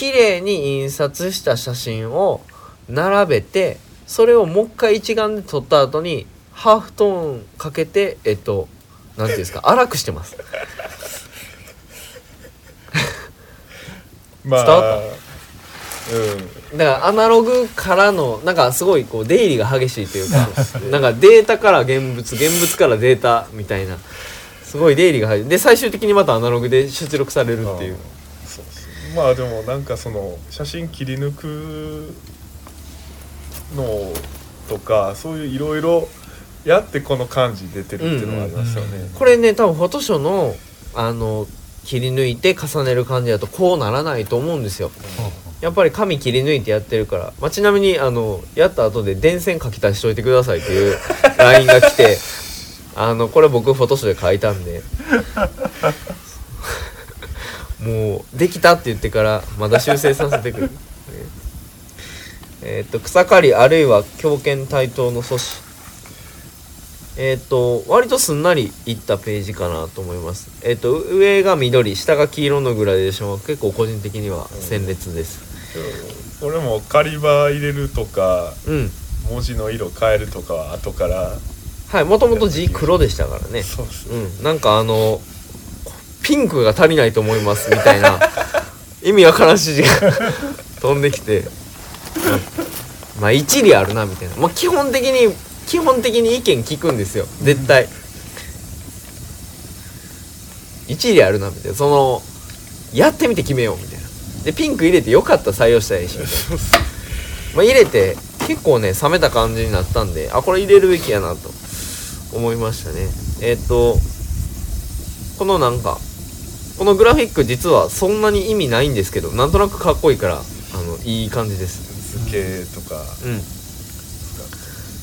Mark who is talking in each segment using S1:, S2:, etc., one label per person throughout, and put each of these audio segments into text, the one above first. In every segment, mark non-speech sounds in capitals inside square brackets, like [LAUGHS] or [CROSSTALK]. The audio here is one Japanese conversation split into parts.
S1: 綺麗に印刷した写真を並べてそれをもう一回一眼で撮った後にハーフトーンかけてえっとなんていうんですか荒くしてます。
S2: まあ
S1: 伝わっ
S2: うん。
S1: だからアナログからのなんかすごいこう出入りが激しいというかなんかデータから現物現物からデータみたいなすごい出入りが激しい。で最終的にまたアナログで出力されるっていう
S2: まあでもなんかその写真切り抜くのとかそういういろいろやってこの感じ出てるっていうのがありますよね、
S3: うんうんうん。
S1: これね多分フォトショーのあの切り抜いて重ねる感じだとこうならないと思うんですよ。やっぱり紙切り抜いてやってるから、まあ、ちなみにあのやった後で電線書き足しといてくださいっていう LINE が来て。[LAUGHS] あのこれ僕フォトショーで書いたんでもうできたって言ってからまだ修正させてくる、ねえーっと草刈りあるいは強肩対等の阻止。えっ、と割とすんなりいったページかなと思います。えっ、と上が緑下が黄色のグラデーションは結構個人的には鮮烈です。
S2: 俺も狩り場入れるとか
S1: うん。
S2: 文字の色変えるとかは後から
S1: はいもともと字黒でしたからね。
S2: そうそう
S1: うん。なんかあのピンクが足りないと思いますみたいな [LAUGHS] 意味わからん指示が [LAUGHS] 飛んできて、まあ一理あるなみたいな。まあ基本的に基本的に意見聞くんですよ。絶対。一理あるなみたいな。そのやってみて決めようみたいな。でピンク入れてよかったら採用したらいいし。みたいなまあ入れて結構ね冷めた感じになったんであこれ入れるべきやなと思いましたね。えっ、とこのなんかこのグラフィック実はそんなに意味ないんですけどなんとなくかっこいいからあのいい感じです。
S2: 図形とか。
S1: うん。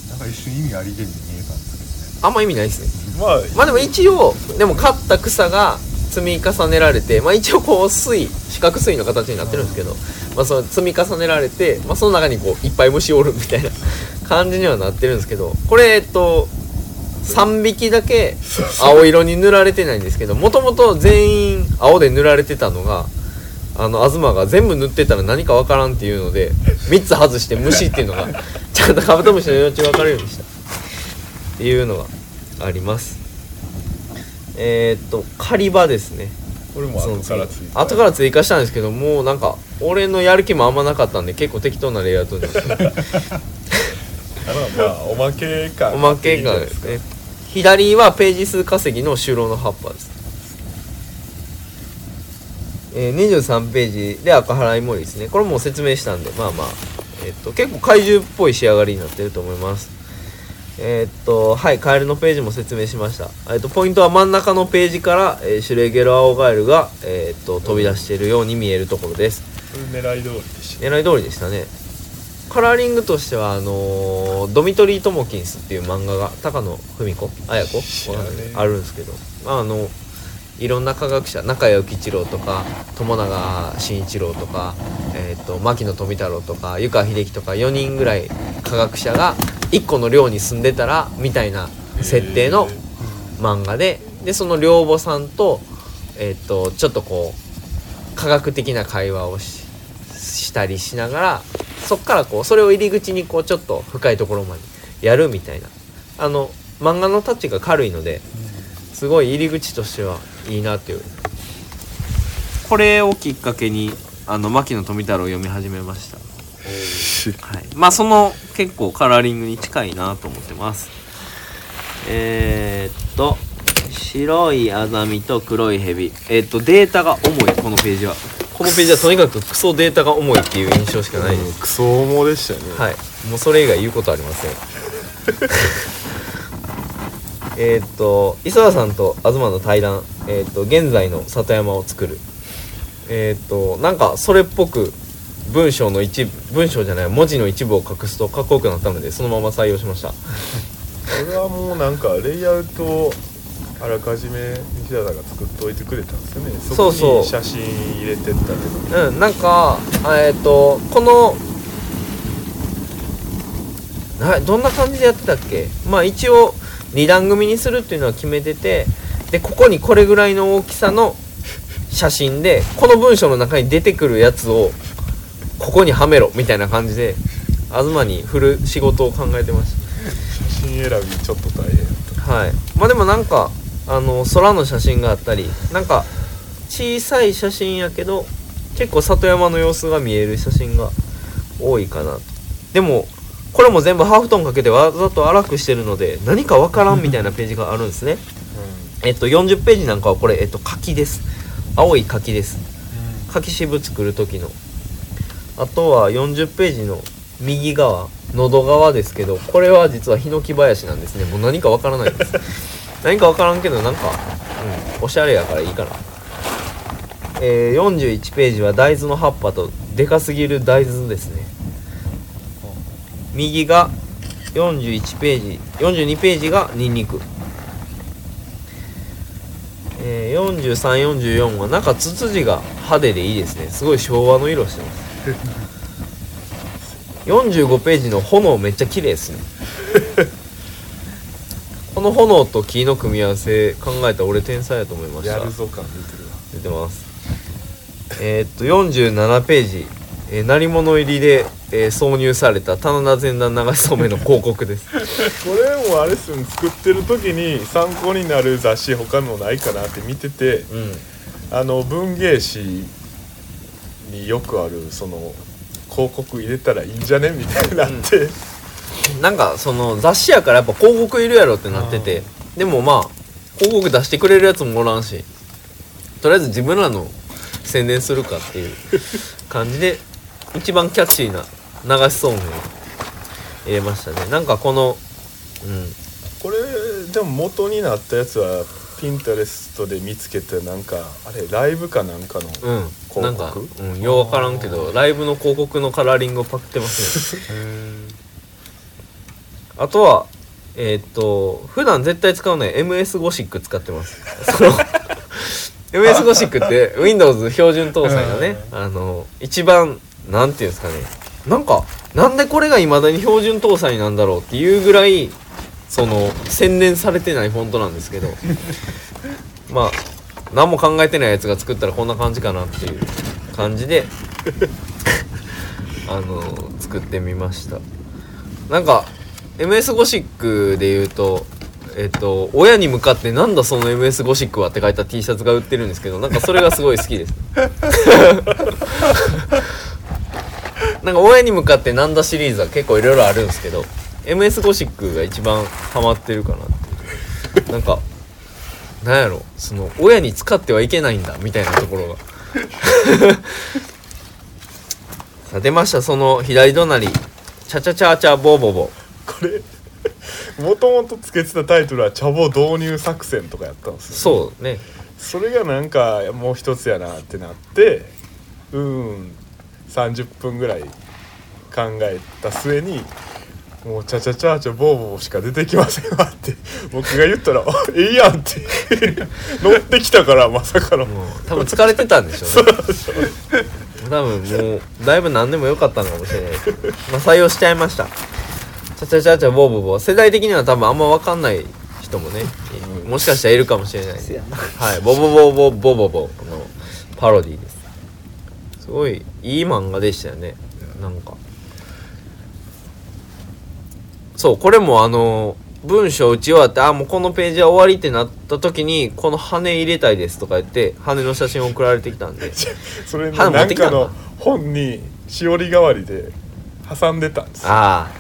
S3: なんか一瞬意味ありげに見えたんです
S1: あんま意味ないですね。
S2: まあ
S1: まあでも一応でも刈った草が積み重ねられてまあ一応こう水四角錐の形になってるんですけど、まあその積み重ねられて、まあ、その中にこういっぱい虫おるみたいな感じにはなってるんですけどこれえっと3匹だけ青色に塗られてないんですけどもともと全員青で塗られてたのがあの東が全部塗ってたら何かわからんっていうので3つ外して虫っていうのが [LAUGHS] ちゃんとカブトムシの幼虫分かるようにした。っていうのがあります。えー、っと狩り場ですね。
S2: これも後からついた
S1: 後から追加したんですけどもうなんか俺のやる気もあんまなかったんで結構適当なレイアウトになって [LAUGHS]
S2: まあまあおまけか
S1: おまけがですね左はページ数稼ぎの就労の葉っぱです、えー、23ページで赤払い森ですね。これもう説明したんでまあまあ、えっと結構怪獣っぽい仕上がりになってると思います。えーっとはいカエルのページも説明しました、えっとポイントは真ん中のページから、えーシュレーゲルアオガエルが、えーっと飛び出しているように見えるところです。
S2: 狙い通りでした
S1: 狙い通りでしたねカラーリングとしてはあのードミトリー・トモキンスっていう漫画が高野文子綾子？あるんですけど、まあ、あのいろんな科学者中谷吉郎とか友永慎一郎とか、えー、と牧野富太郎とか湯川秀樹とか4人ぐらい科学者が1個の寮に住んでたらみたいな設定の漫画ででその寮母さんと,、えー、とちょっとこう科学的な会話をししたりしながらそっからこうそれを入り口にこうちょっと深いところまでやるみたいな。あの漫画のタッチが軽いのですごい入り口としてはいいなっていう。これをきっかけにあの牧野富太郎を読み始めました。[LAUGHS] はい、まあその結構カラーリングに近いなと思ってます。えー、っと白いアザミと黒いヘビえーっとデータが重いこのページはこのページはとにかくクソデータが重いっていう印象しかないです、
S2: クソ重でしたよね。
S1: はい。もうそれ以外言うことありません。[LAUGHS] えーっと磯田さんと東の対談。えーっと現在の里山を作る。えーっとなんかそれっぽく文章の一部文章じゃない文字の一部を隠すとかっこよくなったのでそのまま採用しました。[LAUGHS]
S2: これはもうなんかレイアウトをあらかじめ西田さんが作っておいてくれたんですよね。
S1: そうそう。
S2: こに写真入れてったけど
S1: うんなんかあえーっとこのなどんな感じでやってたっけ？まあ一応2段組にするっていうのは決めててでここにこれぐらいの大きさの写真でこの文章の中に出てくるやつをここにはめろみたいな感じで東に振る仕事を考えてまし
S2: 写真選びちょっと大変やった。
S1: はい。まあでもなんかあの空の写真があったりなんか小さい写真やけど結構里山の様子が見える写真が多いかなでもこれも全部ハーフトーンかけてわざと荒くしてるので何かわからんみたいなページがあるんですね。えっと40ページなんかはこれ、えっと、柿です。青い柿です。柿渋作る時の。あとは40ページの右側喉側ですけどこれは実はヒノキ林なんですね。もう何かわからないです何かわからんけどなんか、うん、おしゃれやからいいかな。えー、41ページは大豆の葉っぱとでかすぎる大豆ですね。右が41ページ42ページがニンニク。えー、4344はなんかツツジが派手でいいですね。すごい昭和の色してます。[LAUGHS] 45ページの炎めっちゃ綺麗ですねこの炎と木の組み合わせ考えたら俺天才やと思いました。
S2: やるぞ感出てるわ。
S1: 出てますえーっと47ページ、えー、鳴り物入りで、えー挿入された棚田前段流しそうめんの広告です。[LAUGHS]
S2: これもあれっすよね。作ってる時に参考になる雑誌他のないかなって見てて
S1: うん。
S2: あの文芸誌によくあるその広告入れたらいいんじゃね？みたいになって、
S1: なんかその雑誌やからやっぱ広告いるやろってなってて。でもまあ広告出してくれるやつもおらんし。とりあえず自分らの宣伝するかっていう [LAUGHS] 感じで一番キャッチーな流しそうめん。を入れましたね。なんかこのうん。
S2: これでも元になったやつはピンタレストで見つけてなんかあれライブかなんかの
S1: うん。
S2: 告？
S1: なんか、うん、よう分からんけどライブの広告のカラーリングをパクってますね [LAUGHS] あとはえーっと普段絶対使うのは MS ゴシック使ってます。その MS ゴシックって Windows 標準搭載のねあの一番なんていうんですかね。なんかなんでこれが未だに標準搭載なんだろうっていうぐらいその洗練されてないフォントなんですけど。[LAUGHS] まあ何も考えてないやつが作ったらこんな感じかなっていう感じで [LAUGHS] あの作ってみました。なんか MS ゴシックで言うとえっと親に向かってなんだその MS ゴシックはって書いた T シャツが売ってるんですけどなんかそれがすごい好きです。[LAUGHS] なんか親に向かってなんだシリーズは結構いろいろあるんですけど MS ゴシックが一番ハマってるかなってなんかなんやろその親に使ってはいけないんだみたいなところが。[LAUGHS] さあ出ました。その左隣。チャチャチャチャボーボボ
S2: これもともとつけてたタイトルは「茶坊導入作戦」とかやったんですよ、
S1: そうね。
S2: それがなんかもう一つやなってなってうん30分ぐらい考えた末に「もうチャチャチャーチャボーボーしか出てきませんわ」って僕が言ったら「あええやん」って乗ってきたからまさかの。
S1: もう多分疲れてたんでしょうね。多分もうだいぶ何でもよかったのかもしれないです。けどまあ採用しちゃいましたチャチャチャチャボーボーボー世代的には多分あんま分かんない人もねもしかしたらいるかもしれないんではいボボボボボボボのパロディですすごいいい漫画でしたよねなんかそうこれもあの文章打ち終わってあもうこのページは終わりってなった時にこの羽入れたいですとか言って羽の写真送られてきたんで
S2: それに
S1: 花持
S2: なん
S1: ってきたんだ
S2: かの本にしおり代わりで挟んでたんですよ
S1: あ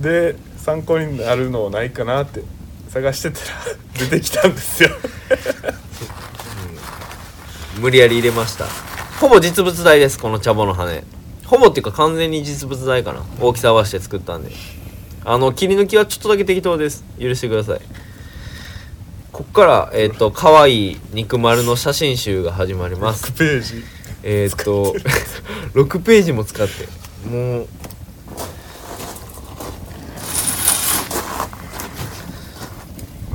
S2: で参考になるのないかなって探してたら [LAUGHS] 出てきたんですよ。
S1: あ無理やり入れました。ほぼ実物大ですこの茶葉の羽。ほぼっていうか完全に実物大かな。大きさ合わせて作ったんで。あの切り抜きはちょっとだけ適当です。許してください。こっからえっ、と可愛い肉丸の写真集が始まります。
S2: 6ページ。
S1: えーっと6ページも使って。もう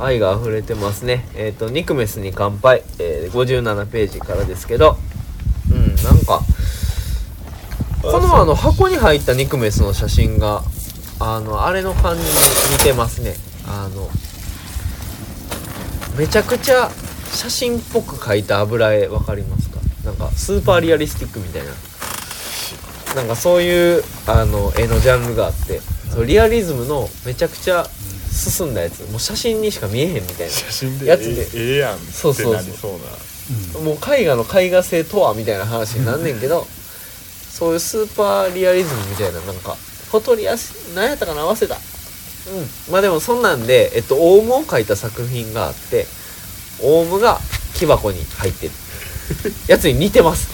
S1: 愛が溢れてますね。えーと「ニクメスに乾杯」えー57ページからですけど。うんなんかこのあの箱に入ったニクメスの写真があのあれの感じに似てますね。あのめちゃくちゃ写真っぽく描いた油絵わかりますか？なんかスーパーリアリスティックみたいな。なんかそういうあの絵のジャンルがあってそリアリズムのめちゃくちゃ進んだやつ。もう写真にしか見えへんみたいな。
S2: 写真で
S1: やつで。
S2: ええええやん
S1: そうそうそうもう絵画の絵画性とはみたいな話になんねんけどそういうスーパーリアリズムみたいななんかフォトリアス何やったかな合わせた。うん。まあでもそんなんで、えっと、オウムを描いた作品があってオウムが木箱に入ってる。[LAUGHS] やつに似てます。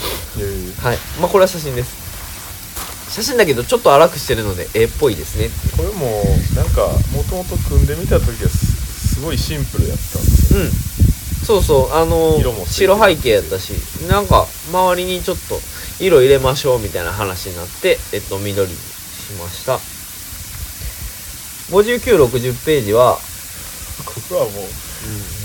S1: はい。まあこれは写真です写真だけどちょっと荒くしてるので絵っぽいですね。
S2: これもなんかもともと組んでみた時はすすごいシンプルやったんですよ。
S1: うん。そうそう。あの白背景やったしなんか周りにちょっと色入れましょうみたいな話になってえっと緑にしました。5960ページは、
S2: ここはもう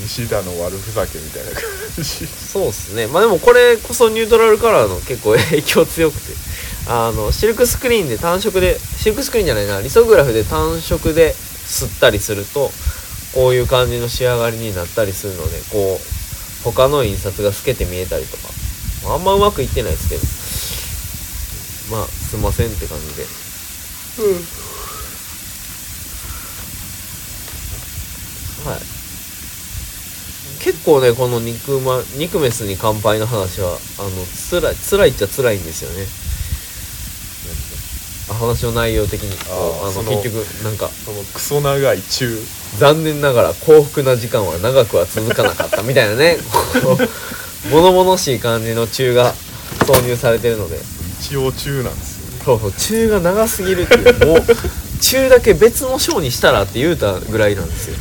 S2: 西田の悪ふざけみたいな感じ。
S1: そうっすね。まあでもこれこそニュートラルカラーの結構影響強くてあのシルクスクリーンで単色でシルクスクリーンじゃないなリソグラフで単色で吸ったりするとこういう感じの仕上がりになったりするのでこう他の印刷が透けて見えたりとか。まああんまうまくいってないですけど。まあすいませんって感じで。はい。結構ねこの肉ま肉メスに乾杯の話はあのつらい辛いっちゃ辛いんですよね。あ話の内容的に。あの結局なんか
S2: そのクソ長い中。
S1: 残念ながら幸福な時間は長くは続かなかったみたいなね。[LAUGHS] 物々しい感じの中が挿入されてるので。
S2: 一応中なんですよね。
S1: そうそう中が長すぎるっていう。もう [LAUGHS] 中だけ別の章にしたらって言うたぐらいなんですよ。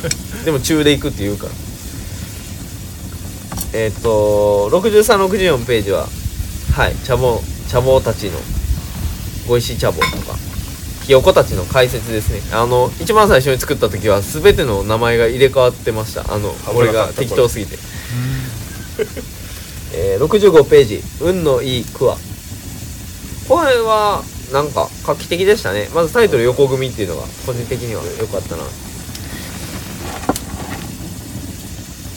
S1: [LAUGHS] でも中で行くって言うか。らえっ、と6364ページははい茶房茶房たちのご石茶房とか。ひよこたちの解説ですね。あの一番最初に作った時は全ての名前が入れ替わってました。あの俺が適当すぎて。[LAUGHS] えー、65ページ「運のいい句は」これはなんか画期的でしたね。まずタイトル横組っていうのが個人的には良かったな。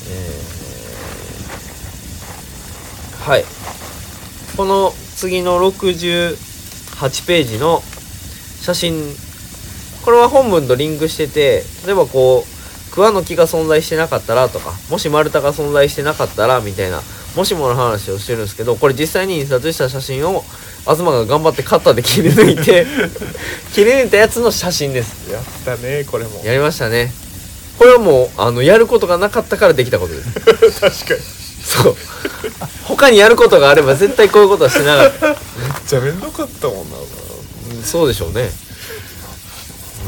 S1: えーはい。この次の68ページの写真。これは本文とリンクしてて例えばこう桑の木が存在してなかったらとかもし丸太が存在してなかったらみたいなもしもの話をしてるんですけどこれ実際に印刷した写真を東が頑張ってカッターで切り抜いて [LAUGHS] 切り抜いたやつの写真です。
S2: やったねこれも。
S1: やりましたね。これはもうあのやることがなかったからできたことです。
S2: 確かに。
S1: そう。他にやることがあれば絶対こういうことはしてなかった。
S2: めっちゃめんどかったもんな。
S1: うんそうでしょうね。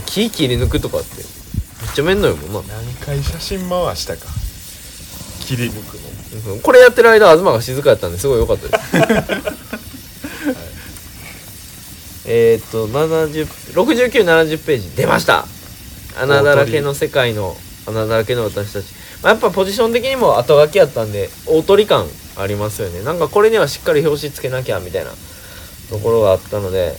S1: 木切り抜くとかってめっちゃめんどいもんな。
S2: 何回写真回したか。切り抜くの。
S1: うんこれやってる間東が静かやったんですごい良かったです。[LAUGHS] えーっと6970ページ。出ました。穴だらけの世界の穴だらけの私たち、まあ、やっぱポジション的にも後書きやったんで大鳥感ありますよね。なんかこれにはしっかり表紙つけなきゃみたいなところがあったので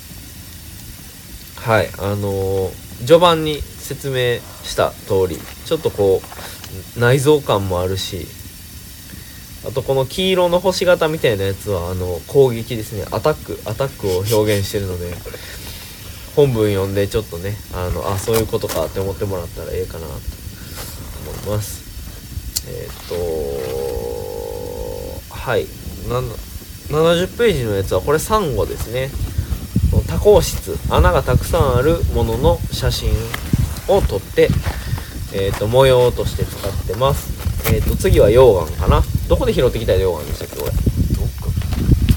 S1: はいあのー序盤に説明した通りちょっとこう内臓感もあるしあとこの黄色の星型みたいなやつはあの攻撃ですねアタックアタックを表現してるので本文読んでちょっとねあのあそういうことかって思ってもらったらええかなと思います。えーっとはいな70ページのやつはこれサンゴですね。多孔質穴がたくさんあるものの写真を撮って、えー、と模様として使ってます。えー、と次は溶岩かな。どこで拾ってきた溶岩でしたっけこれ？
S2: どっか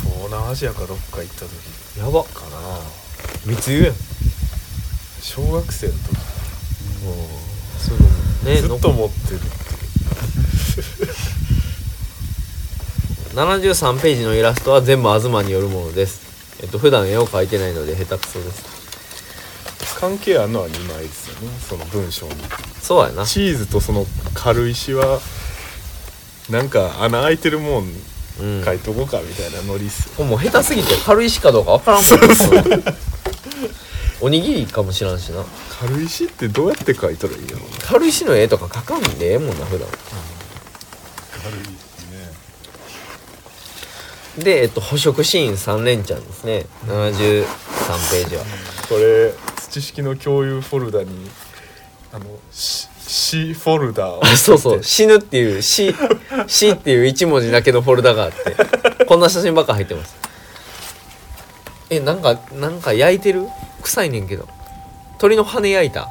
S2: 東南アジアかどっか行った時。
S1: やば。
S2: かな。
S1: 密輸やん
S2: 小学生の時。
S1: そういうのもね
S2: ずっと持ってるって
S1: 73ページのイラストは全部東によるものです。えっと普段絵を描いてないので下手くそです。
S2: 関係あるのは2枚ですよね。その文章に。
S1: そうやな。
S2: チーズとその軽石はなんか穴開いてるもん
S1: うん。
S2: 書いとこうかみたいなノリっす。よ
S1: もう下手すぎて軽石かどうかわからんもんおにぎりかもしらんしな。
S2: 軽石ってどうやって書いたらいいの
S1: 軽石の絵とか描かんでええもんな普段。
S3: 軽いで
S1: えっと、捕食シーン3連チャンですね。73ページは。
S2: これ土式の共有フォルダにあのし死フォルダを。
S1: あそうそう。死ぬっていう死死 [LAUGHS] っていう1文字だけのフォルダがあって。こんな写真ばっか入ってます。えなんかなんか焼いてる？臭いねんけど。鳥の羽焼いた？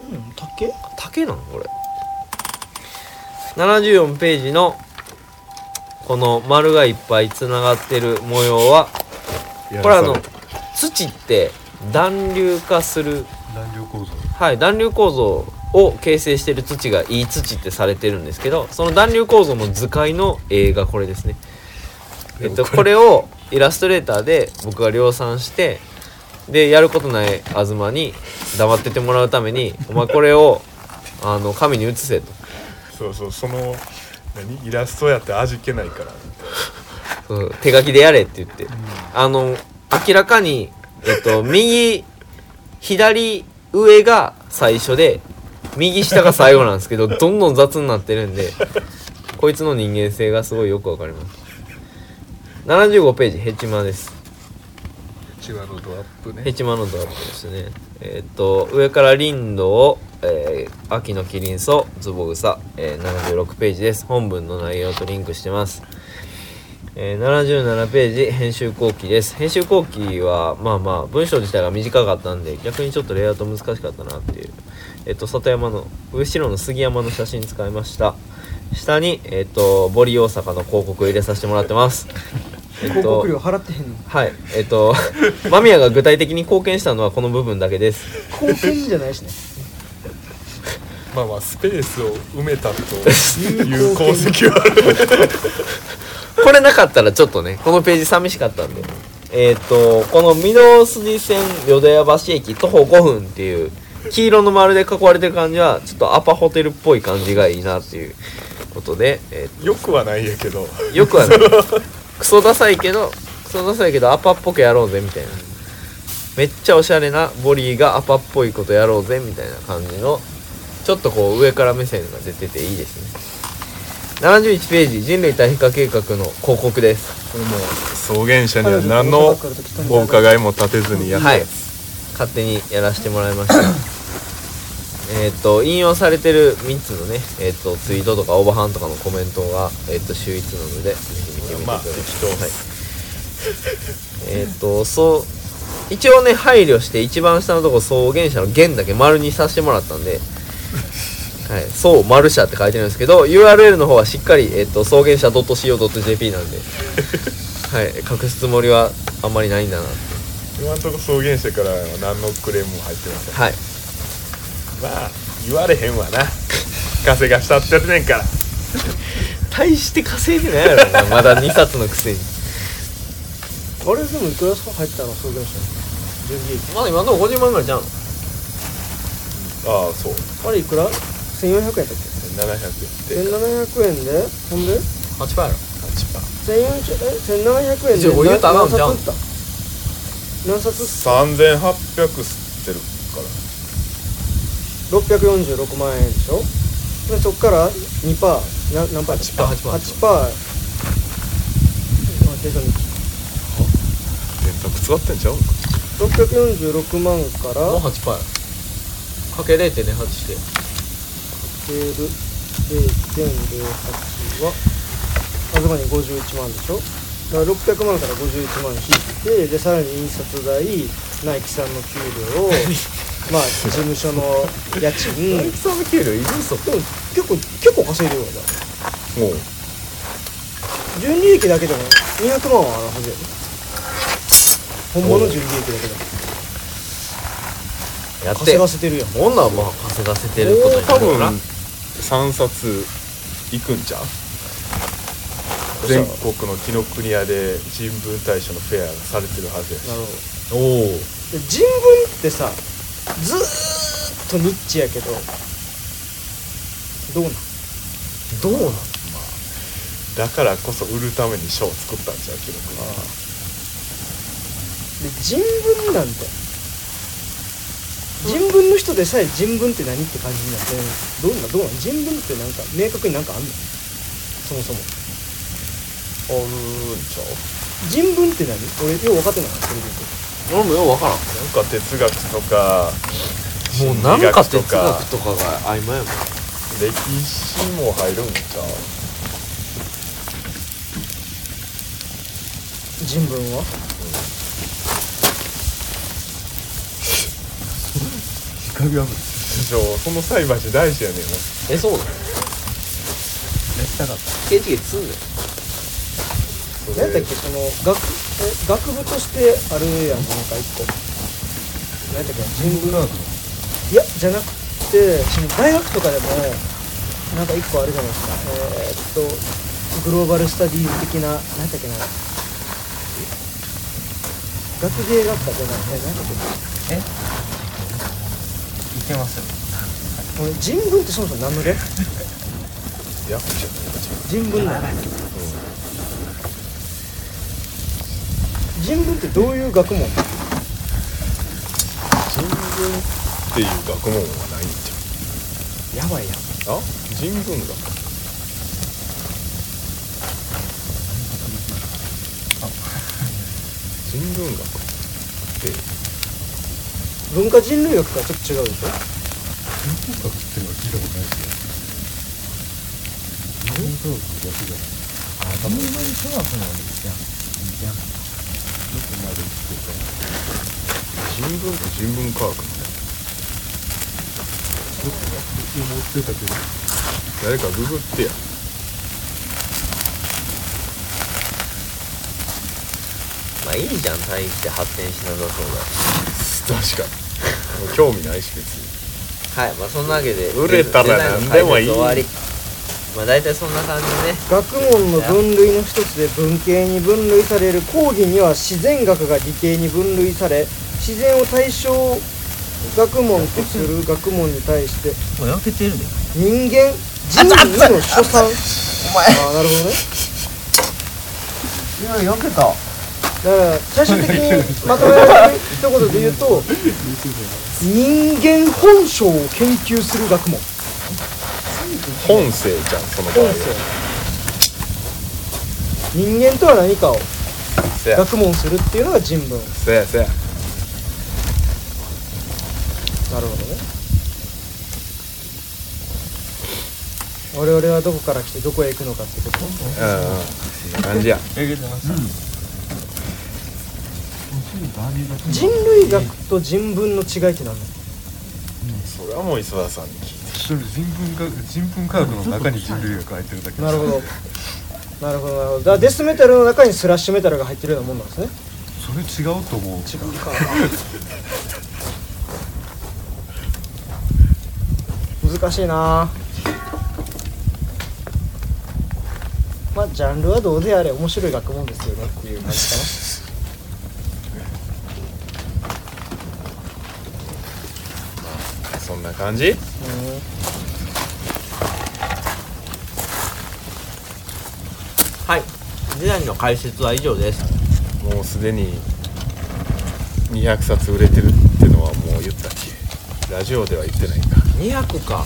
S4: うん竹？
S1: 竹なのこれ。74ページのこの丸がいっぱいつながってる模様はこれあの土って暖流化する。
S3: 暖流構造。
S1: はい暖流構造を形成してる土がいい土ってされてるんですけどその暖流構造の図解の絵がこれですね。えっとこれ。をイラストレーターで僕が量産してでやることない東に黙っててもらうために「お前これをあの紙に写せ」と。
S2: そうそうその何？イラストやって味気ないから。
S1: そう手書きでやれって言って、あの明らかにえっと右左上が最初で右下が最後なんですけどどんどん雑になってるんでこいつの人間性がすごいよくわかります。75ページヘチマです。
S2: チワのドアップね。
S1: ヘチマのドアップですね。えっと上からリンドを、えー秋のキリンソズボグサ、えー76ページです。本文の内容とリンクしてます。えー77ページ編集後期です。編集後期はまあまあ文章自体が短かったんで逆にちょっとレイアウト難しかったなっていう。えっ、と里山の後ろの杉山の写真使いました。下にえっ、とボリ大阪の広告入れさせてもらってます。えっ
S4: 広告料払ってへんの？
S1: はい。えっ、と [LAUGHS] 間宮が具体的に貢献したのはこの部分だけです。
S4: 貢献じゃないしね
S2: まあまあスペースを埋めたという功績はある。
S1: これなかったらちょっとねこのページ寂しかったんで。えっ、とこの御堂筋線淀屋橋駅徒歩5分っていう黄色の丸で囲われてる感じはちょっとアパホテルっぽい感じがいいなっていうことで、え
S2: よくはないんやけど。
S1: ーよくはない。クソダサいけどクソダサいけどアパっぽくやろうぜみたいな。めっちゃおしゃれなボリーがアパっぽいことやろうぜみたいな感じのちょっとこう上から目線が出てていいですね。71ページ人類対比化計画の広告です。
S2: これもう草原者には何のお伺いも立てずにやった
S1: はい。勝手にやらせてもらいました。[LAUGHS] えっと引用されてる3つのねえっ、とツイートとかオーバーハンとかのコメントがえっ、と秀逸なのでぜひ見てみてください、はい。えっ、とそう一応ね配慮して一番下のとこ草原者の「原」だけ丸にさせてもらったんではい、そう、マルシャって書いてるんですけど URL の方はしっかり、えっと草原者 .co.jp なんで、[LAUGHS] はい、隠すつもりはあんまりないんだな
S2: 今のところ草原者からは何のクレームも入ってません。
S1: はい。
S2: まあ言われへんわな。稼がしたってやってねんから。
S1: 大して稼いでないやろな。まだ2冊のくせに。
S4: あれでもいくら入ったの創業者純利益
S1: まだ今のとこ50万ぐらいじゃん。
S2: ああそう。
S4: あれいくら？1400円だっけ
S2: ？700って
S4: 1700円で？ほんで
S1: ？8%やろ。
S2: 8%
S4: 1400え？1700円で
S1: お湯
S4: な
S1: たらんじゃん。
S4: 何冊売った？何冊？売った
S2: 3800吸ってるから。
S4: 646万円でしょ？でそっから2パー。な何パー
S2: 8%
S1: パー
S4: 8パー。
S2: 電卓使ってんちゃう？のか
S4: 646万から
S1: もう8%や。ろかけ0.08して
S4: かける0.08は東に51万でしょ？だから600万から51万引いてでさらに印刷代ナイキさんの給料 [LAUGHS] まあ事務所の家賃。でも
S1: さんの給料いるそ
S4: 結構結構稼いでるわじゃあ。
S2: もう。
S4: 純利益だけでも200万はあるはずやで。本物純利益だけでも
S1: やって。
S4: 稼がせてるやん。
S1: こんなんまあ稼がせてることにな
S2: 多
S1: るかな。
S2: 分3冊いくんちゃう？全国の紀ノ国屋で人文大賞のフェアがされてるはずやし。
S4: なるほど。
S1: おお。
S4: で人文ってさずーっとニッチやけどどうなん？
S1: どうなん？
S2: だからこそ売るために賞を作ったんちゃう？紀ノ国屋。
S4: で人文なんて人文の人でさえ人文って何って感じになってどうなんどうなん人文ってなんか明確になんかあんの？そもそも。
S2: あるんちゃう？
S4: 人文って何？俺よう分かってないそれで言う
S1: 俺もよう分からん。
S2: なんか哲学とか
S1: もうなんか哲
S2: 学
S1: 学とかが曖昧やもん。
S2: 歴史も入るんちゃう？
S4: と人文は？
S3: 光りある
S2: そうその菜箸大事やねんもう
S1: えそうなの？
S3: やりたかった。
S1: ケチケチすんねん
S2: それ
S4: 何だっけその学え学部としてあるやんなんか一個。何だっけ？人文
S3: 科学の。
S4: いやじゃなくてその大学とかでもなんか一個あるじゃないですか。えーっとグローバルスタディーズ的な何だっけな。学芸学科じゃない。え何だっけ？
S3: え？いけますよ。
S4: 俺人文ってそもそも何の略？
S2: 役じゃない
S4: 人文なの人文ってどういう学問？
S2: 人文っていう学問はないんち
S4: やばいやん。
S2: あ人文学。人文学って
S4: 文化人類学とはちょっと違うでしょ？
S3: 人文学っていうのは聞いたことないですよ文科学の逆じゃないあ多分人文科学のややよくなるっていうか
S2: 人文と人文科学
S3: ちょっと思ってたけど
S2: 誰かググってや
S1: まあいいじゃん。大して発展しなさそうだ
S2: 確かに興味ないし別に。
S1: だはいまあそんなわけで
S2: 売れたら何でもいい。
S1: 終わり。まあ大体そんな感じでね。
S4: 学問の分類の一つで文系に分類される講義には自然学が理系に分類され自然を対象学問とする学問に対して
S3: もう焼けてるで。
S4: 人間人類の所産。ああなるほどね
S3: いや焼けた
S4: だから最終的にまとめられる一言で言うと人間本性を研究する学問。
S2: 本性じゃんその場合は。
S4: 本性。人間とは何かを学問するっていうのが人文。
S2: せやせや。
S4: なるほどね。我々はどこから来てどこへ行くのかってこと？
S2: うんうん。感じや
S4: 人類学と人文の違いって何？なの
S2: それはもう磯田さんに聞いて
S3: それ人文科学人文科学の中に人類学が入ってるだけ
S4: なるほど。なるほどなるほど。だからデスメタルの中にスラッシュメタルが入ってるようなもんなんですね。
S3: それ違うと思う。
S4: 違うか。難しいな。まあジャンルはどうであれ面白い学問ですよねっていう感じか
S2: そな感じ？
S4: なうん
S1: はい。デザインの解説は以上です。
S2: もうすでに200冊売れてるってのはもう言ったっけ？ラジオでは言ってないか。
S1: 200か。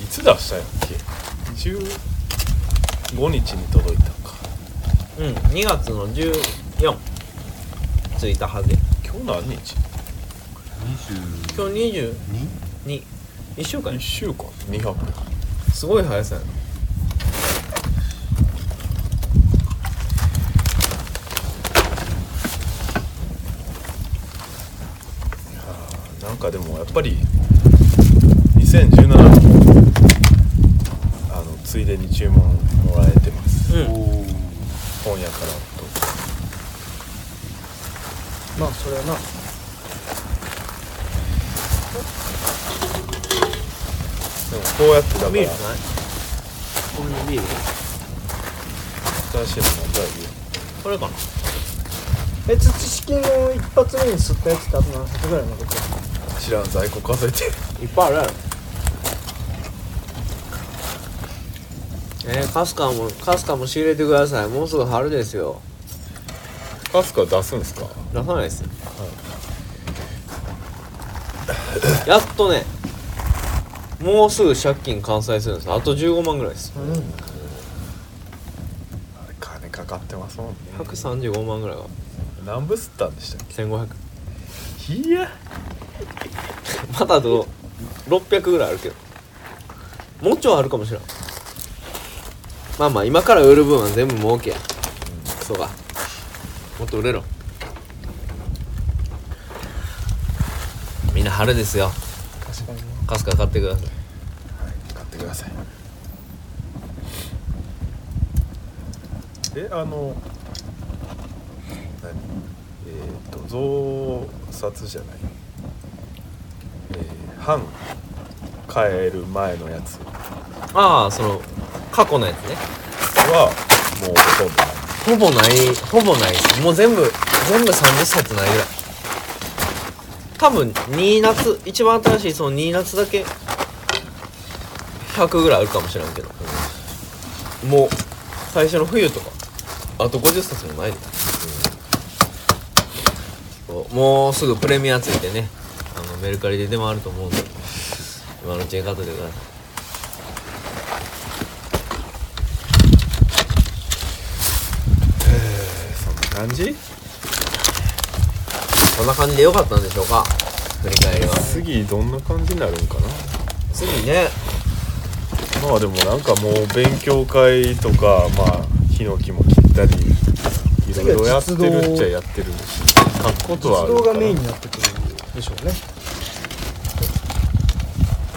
S2: いつ出したんやっけ？15日に届いたんか。
S1: うん。2月の14着いたはずや
S2: 今日何日？
S1: 今日
S3: 22
S1: 221週間。
S2: 1週間？200
S1: すごい速さやな
S2: なんかでもやっぱり2017年あのついでに注文もらえてます。
S1: うん。
S2: 本屋からと。
S4: まあそれはな
S2: でもこうやってだから
S1: ビールない？俺のビール
S2: 新しいの飲んだらいいよ。
S1: これかな？
S4: え土式の一発目に吸ったやつってあと何冊ぐらい残ってる
S2: 知らん在庫数えて。
S1: いっぱいあるやろ。えー、カスカもカスカも仕入れてください。もうすぐ春ですよ。
S2: カスカ出すんすか？
S1: 出さないですよ、やっとねもうすぐ借金完済するんです。あと15万ぐらいです。
S4: うん。
S2: ますもんね。
S1: 135万ぐらいは。
S2: 何部吸ったんでしたっ
S1: 1500
S2: けいや。
S1: まだあと600ぐらいあるけど。もうちょいあるかもしれん。まあまあ今から売る分は全部儲けや。クソが。もっと売れろみんな春ですよ。
S4: 確かにね
S1: カスカ買ってください。
S2: 買ってください。えあの何？えっ、と増刷じゃない。えー、半変える前のやつ。
S1: ああその過去のやつね。
S2: はもうほとんどない。
S1: ほぼないほぼないです。もう全部全部30冊ないぐらい多分2夏一番新しいその2夏だけ100ぐらいあるかもしれんけど。もう最初の冬とか。あと50冊もないで、そうもうすぐプレミアついてね。あのメルカリで出回ると思うんで。今のうちに買っといてください。
S2: そんな感じ？
S1: こんな感じで良かったんでしょうか。振り返りは。
S2: 次どんな感じになるんかな。
S1: 次ね。
S2: まあでもなんかもう勉強会とかまあヒノキも切ったりいろいろやってるっちゃやってるし書くことはある
S4: 動
S2: かな。
S4: 画メインになってくるでしょうね。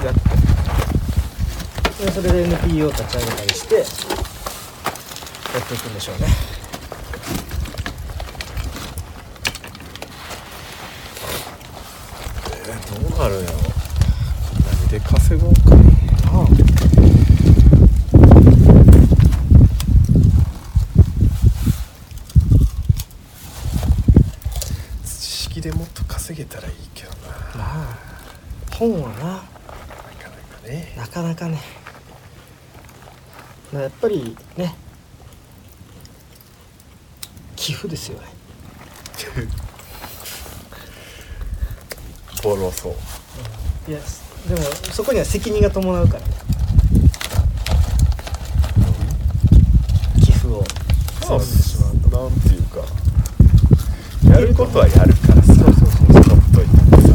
S2: やって。
S4: でそれで NPO 立ち上げたりしてやっていくんでしょうね
S2: ーどうなるんやろ何で稼ごうかな
S4: あ
S2: 知識でもっと稼げたらいいけどな
S4: まあ本はな。
S2: なかなかね。
S4: なかなかね。まあやっぱりね。寄付ですよね。
S2: ボロそう
S4: いやでもそこには責任が伴うから。ね寄付を
S2: まあ
S4: させてしまうと
S2: なんていうか。やることはやるからさ。そうそうそうほっといてさ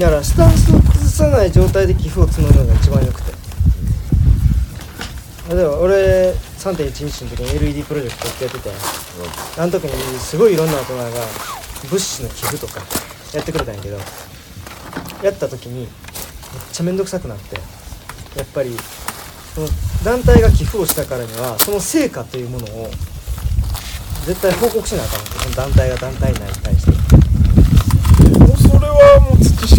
S4: だからスタンスを崩さない状態で寄付を募るのが一番よくて。例えば俺3.11の時に LED プロジェクトってやっててあの時にすごいいろんな大人が物資の寄付とかやってくれたんやけどやった時にめっちゃ面倒くさくなってやっぱりその団体が寄付をしたからにはその成果というものを絶対報告しなあかんわけ。その団体が団体内に対して。
S2: もうそれはもう土式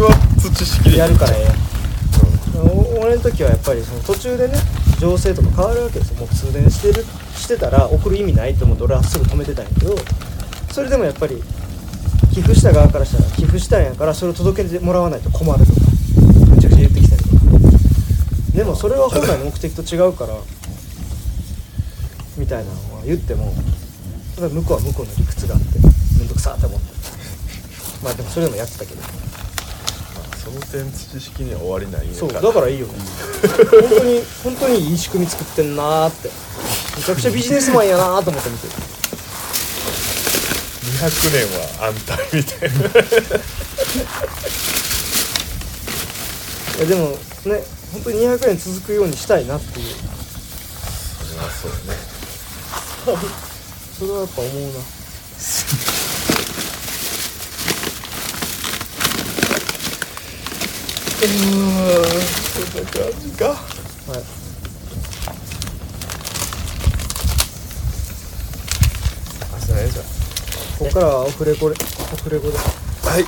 S2: は土式で。
S4: やるからええやん。お俺の時はやっぱりその途中でね情勢とか変わるわけですよもう通電してるしてたら送る意味ないと思って俺はすぐ止めてたんやけどそれでもやっぱり寄付した側からしたら寄付したんやからそれを届けてもらわないと困るとかめちゃくちゃ言ってきたりとかでもそれは本来の目的と違うからみたいなのは言ってもただ向こうは向こうの理屈があって面倒くさって思ってまあでもそれでもやってたけど。
S2: まあその点土式には終わりない
S4: そうだからいいよ。ね本当に本当にいい仕組み作ってんなーって。めちゃくちゃビジネスマンやなーと思って見てる。
S2: 200年は安泰みたいな。い
S4: やでもね本当に200年続くようにしたいなっていう。
S2: それはそうね。[LAUGHS]
S4: それはやっぱ思うな
S2: うーんそんな感じか
S4: はい。
S2: 朝やじゃ
S4: ここからはオフレコでオフレコで
S2: はい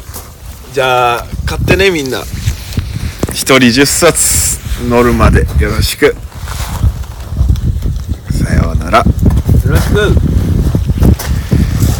S2: じゃあ買ってねみんな。一人10冊乗るまでよろしく。さようなら。
S1: よろしく